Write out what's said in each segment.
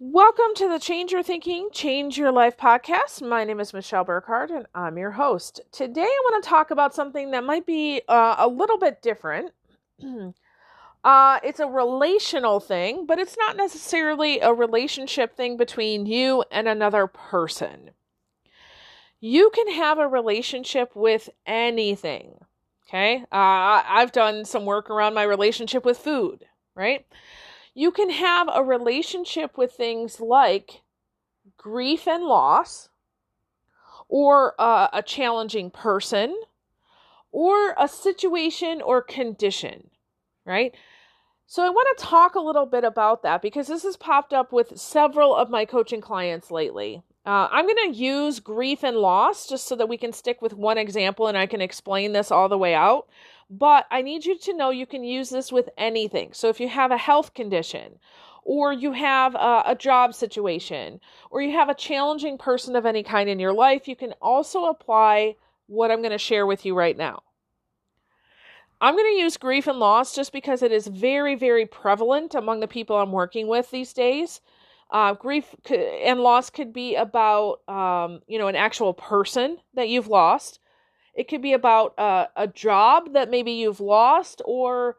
Welcome to the Change Your Thinking, Change Your Life podcast. My name is Michelle Burkhardt and I'm your host. Today I want to talk about something that might be uh, a little bit different. uh, it's a relational thing, but it's not necessarily a relationship thing between you and another person. You can have a relationship with anything. Okay. Uh, I've done some work around my relationship with food, right? You can have a relationship with things like grief and loss, or uh, a challenging person, or a situation or condition, right? So, I want to talk a little bit about that because this has popped up with several of my coaching clients lately. Uh, I'm going to use grief and loss just so that we can stick with one example and I can explain this all the way out. But I need you to know you can use this with anything. So if you have a health condition, or you have a, a, job situation, or you have a challenging person of any kind in your life, you can also apply what I'm going to share with you right now. I'm going to use grief and loss just because it is very, very prevalent among the people I'm working with these days. Uh, grief and loss could be about, um, you know, an actual person that you've lost. It could be about uh, a job that maybe you've lost or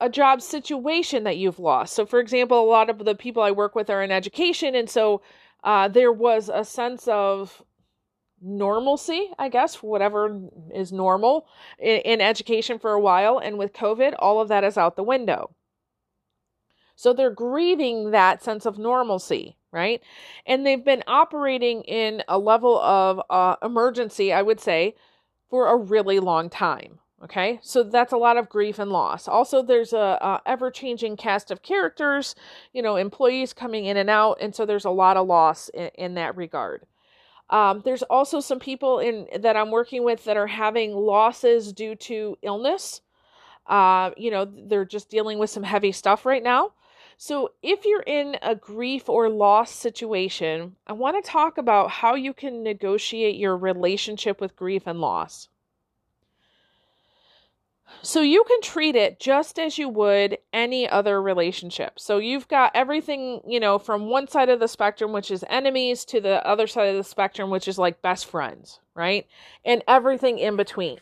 a job situation that you've lost. So, for example, a lot of the people I work with are in education, and so uh, there was a sense of normalcy, I guess, whatever is normal in, in education for a while. And with COVID, all of that is out the window. So they're grieving that sense of normalcy, right? And they've been operating in a level of uh, emergency, I would say, for a really long time. Okay, so that's a lot of grief and loss. Also, there's a, a ever changing cast of characters, you know, employees coming in and out, and so there's a lot of loss in, in that regard. Um, there's also some people in that I'm working with that are having losses due to illness. Uh, you know, they're just dealing with some heavy stuff right now. So, if you're in a grief or loss situation, I want to talk about how you can negotiate your relationship with grief and loss. So, you can treat it just as you would any other relationship. So, you've got everything, you know, from one side of the spectrum, which is enemies, to the other side of the spectrum, which is like best friends, right? And everything in between.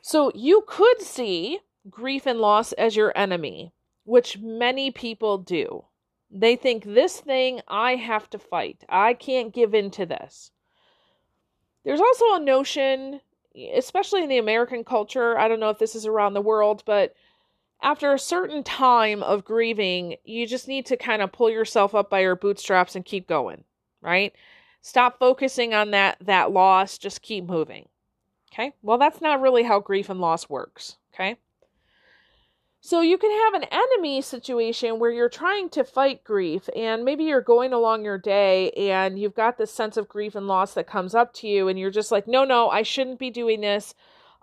So, you could see grief and loss as your enemy which many people do. They think this thing I have to fight. I can't give in to this. There's also a notion, especially in the American culture, I don't know if this is around the world, but after a certain time of grieving, you just need to kind of pull yourself up by your bootstraps and keep going, right? Stop focusing on that that loss, just keep moving. Okay? Well, that's not really how grief and loss works, okay? So you can have an enemy situation where you're trying to fight grief and maybe you're going along your day and you've got this sense of grief and loss that comes up to you and you're just like, "No, no, I shouldn't be doing this."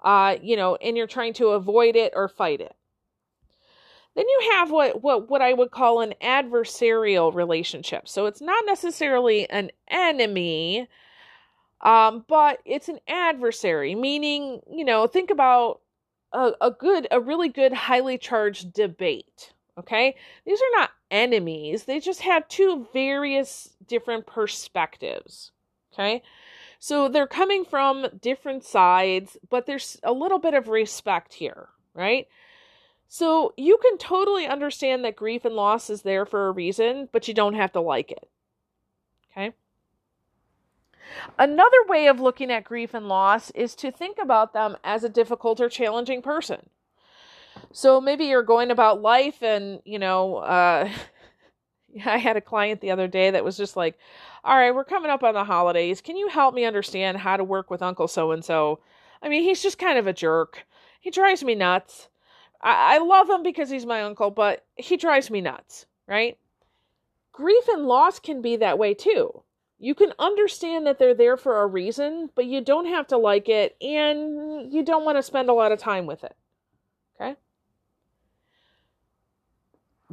Uh, you know, and you're trying to avoid it or fight it. Then you have what what what I would call an adversarial relationship. So it's not necessarily an enemy, um, but it's an adversary, meaning, you know, think about a, a good, a really good, highly charged debate. Okay. These are not enemies, they just have two various different perspectives. Okay. So they're coming from different sides, but there's a little bit of respect here, right? So you can totally understand that grief and loss is there for a reason, but you don't have to like it. Okay? Another way of looking at grief and loss is to think about them as a difficult or challenging person. So maybe you're going about life and, you know, uh, I had a client the other day that was just like, all right, we're coming up on the holidays. Can you help me understand how to work with Uncle so and so? I mean, he's just kind of a jerk. He drives me nuts. I-, I love him because he's my uncle, but he drives me nuts, right? Grief and loss can be that way too you can understand that they're there for a reason, but you don't have to like it and you don't want to spend a lot of time with it. Okay?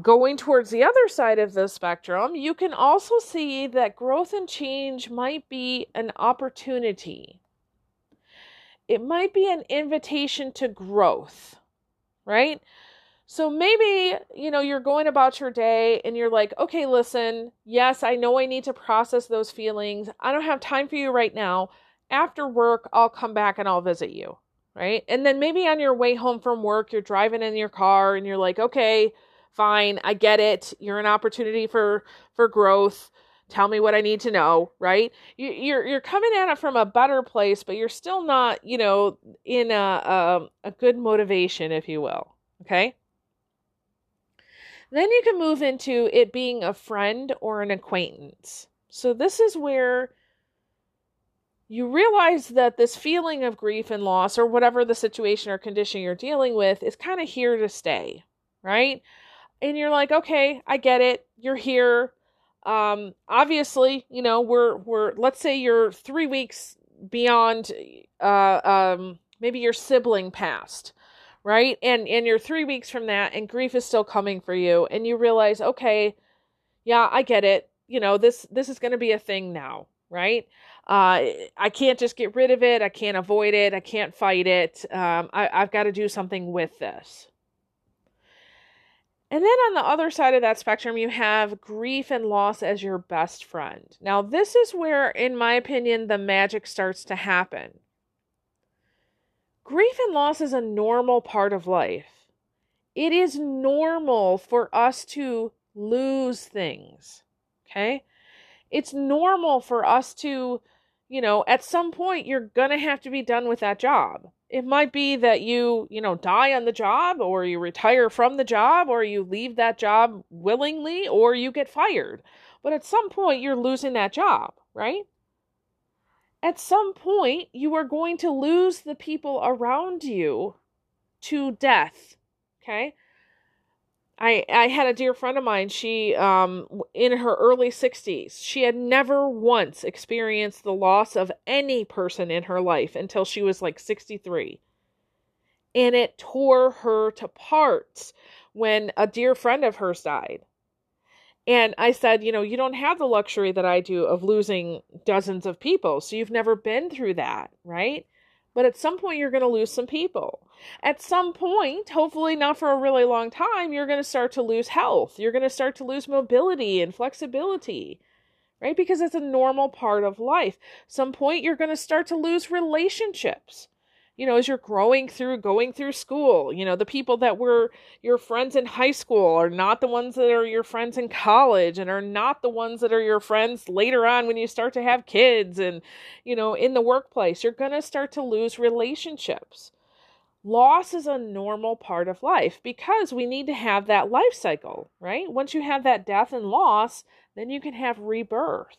Going towards the other side of the spectrum, you can also see that growth and change might be an opportunity. It might be an invitation to growth, right? So maybe, you know, you're going about your day and you're like, okay, listen, yes, I know I need to process those feelings. I don't have time for you right now. After work, I'll come back and I'll visit you. Right. And then maybe on your way home from work, you're driving in your car and you're like, okay, fine, I get it. You're an opportunity for for growth. Tell me what I need to know, right? You, you're you're coming at it from a better place, but you're still not, you know, in a, a, a good motivation, if you will. Okay. Then you can move into it being a friend or an acquaintance. So this is where you realize that this feeling of grief and loss, or whatever the situation or condition you're dealing with, is kind of here to stay, right? And you're like, okay, I get it. You're here. Um, obviously, you know, we're we're let's say you're three weeks beyond uh um maybe your sibling passed right? And and you're three weeks from that and grief is still coming for you and you realize okay yeah i get it. You know this this is going to be a thing now right? Uh i can't just get rid of it. I can't avoid it. I can't fight it. Um I, i've got to do something with this. And then on the other side of that spectrum, you have grief and loss as your best friend. Now, this is where, in my opinion, the magic starts to happen. Grief and loss is a normal part of life. It is normal for us to lose things. Okay? It's normal for us to, you know, at some point you're going to have to be done with that job. It might be that you, you know, die on the job or you retire from the job or you leave that job willingly or you get fired. But at some point you're losing that job, right? At some point you are going to lose the people around you to death okay? I i had a dear friend of mine she um in her early 60s she had never once experienced the loss of any person in her life until she was like 63 and it tore her to parts when a dear friend of hers died and I said, you know, you don't have the luxury that I do of losing dozens of people. So you've never been through that, right? But at some point, you're going to lose some people. At some point, hopefully not for a really long time, you're going to start to lose health. You're going to start to lose mobility and flexibility, right? Because it's a normal part of life. Some point, you're going to start to lose relationships you know, as you're growing through going through school, you know, the people that were your friends in high school are not the ones that are your friends in college and are not the ones that are your friends later on when you start to have kids and, you know, in the workplace. You're going to start to lose relationships. Loss is a normal part of life because we need to have that life cycle, right? Once you have that death and loss, then you can have rebirth.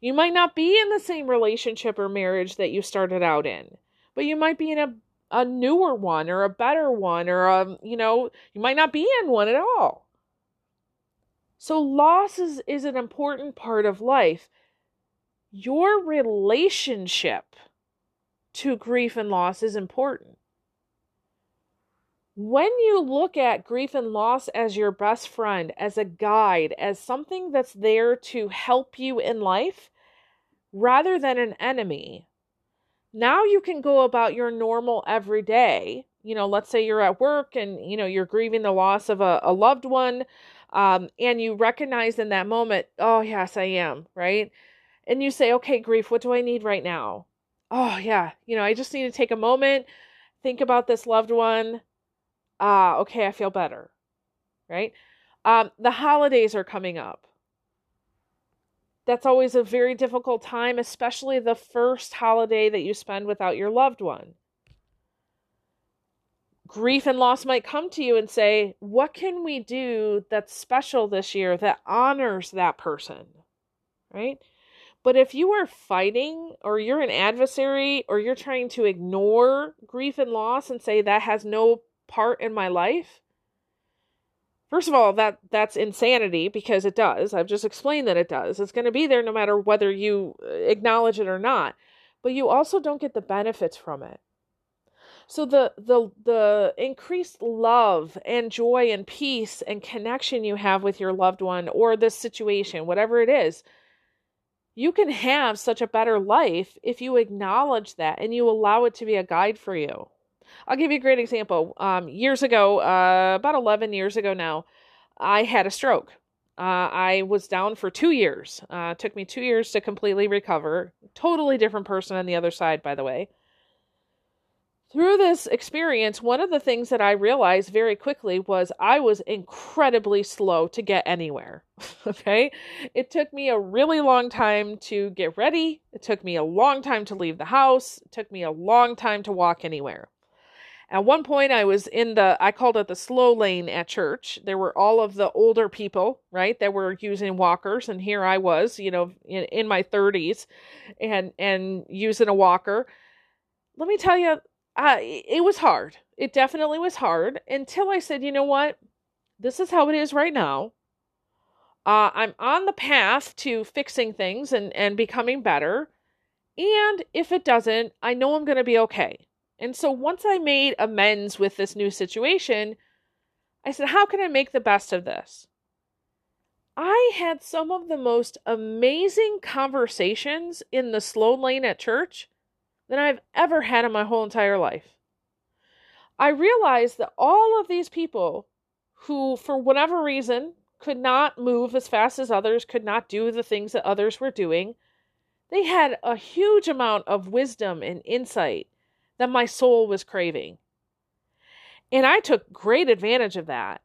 You might not be in the same relationship or marriage that you started out in but you might be in a a newer one or a better one or a you know you might not be in one at all. So loss is, is an important part of life. Your relationship to grief and loss is important. When you look at grief and loss as your best friend, as a guide, as something that's there to help you in life, rather than an enemy, now you can go about your normal everyday. You know, let's say you're at work and, you know, you're grieving the loss of a, a loved one. Um, and you recognize in that moment, oh, yes, I am, right? And you say, okay, grief, what do I need right now? Oh, yeah, you know, I just need to take a moment, think about this loved one. Ah, uh, okay, I feel better, right? Um, the holidays are coming up that's always a very difficult time, especially the first holiday that you spend without your loved one. Grief and loss might come to you and say, What can we do that's special this year that honors that person? Right? But if you are fighting or you're an adversary or you're trying to ignore grief and loss and say that has no part in my life, First of all, that that's insanity because it does. I've just explained that it does. It's going to be there no matter whether you uh, acknowledge it or not. But you also don't get the benefits from it. So the the the increased love and joy and peace and connection you have with your loved one or this situation, whatever it is, you can have such a better life if you acknowledge that and you allow it to be a guide for you. I'll give you a great example. Um, years ago, uh, about 11 years ago now, I had a stroke. Uh, I was down for two years. Uh, took me two years to completely recover. Totally different person on the other side, by the way through this experience, one of the things that I realized very quickly was I was incredibly slow to get anywhere. okay. It took me a really long time to get ready. It took me a long time to leave the house. It took me a long time to walk anywhere. At one point, I was in the, I called it the slow lane at church. There were all of the older people, right, that were using walkers. And here I was, you know, in, in my 30s and, and using a walker. Let me tell you, uh, it was hard. It definitely was hard until I said, you know what? This is how it is right now. Uh, I'm on the path to fixing things and, and becoming better. And if it doesn't, I know I'm going to be okay. And so once I made amends with this new situation, I said, how can I make the best of this? I had some of the most amazing conversations in the slow lane at church than I've ever had in my whole entire life. I realized that all of these people who, for whatever reason, could not move as fast as others, could not do the things that others were doing, they had a huge amount of wisdom and insight that my soul was craving. And I took great advantage of that.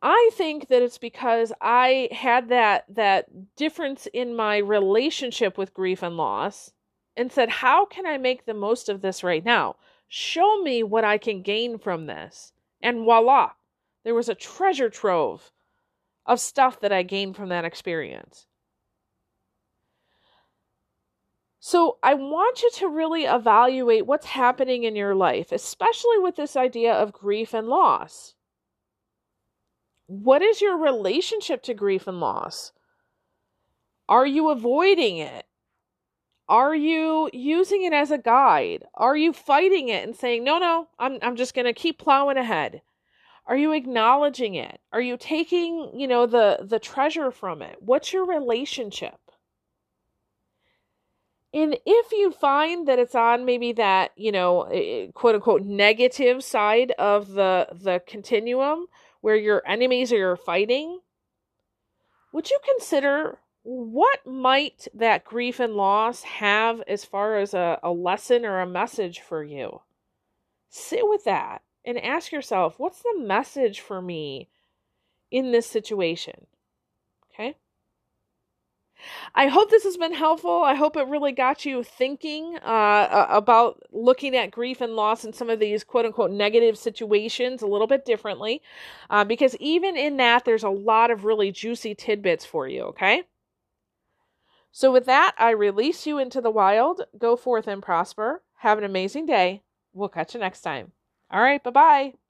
I think that it's because I had that that difference in my relationship with grief and loss and said, How can I make the most of this right now? Show me what I can gain from this. And voila, there was a treasure trove of stuff that I gained from that experience. So, I want you to really evaluate what's happening in your life, especially with this idea of grief and loss. What is your relationship to grief and loss? Are you avoiding it? Are you using it as a guide? Are you fighting it and saying, no, no, I'm, I'm just going to keep plowing ahead? Are you acknowledging it? Are you taking, you know, the, the treasure from it? What's your relationship? And if you find that it's on maybe that, you know, eh, eh, quote unquote negative side of the the continuum where your enemies are your fighting, would you consider what might that grief and loss have as far as a, a lesson or a message for you? Sit with that and ask yourself, what's the message for me in this situation? Okay. I hope this has been helpful. I hope it really got you thinking uh, about looking at grief and loss in some of these quote unquote negative situations a little bit differently. Uh, because even in that, there's a lot of really juicy tidbits for you, okay? So, with that, I release you into the wild. Go forth and prosper. Have an amazing day. We'll catch you next time. All right, bye bye.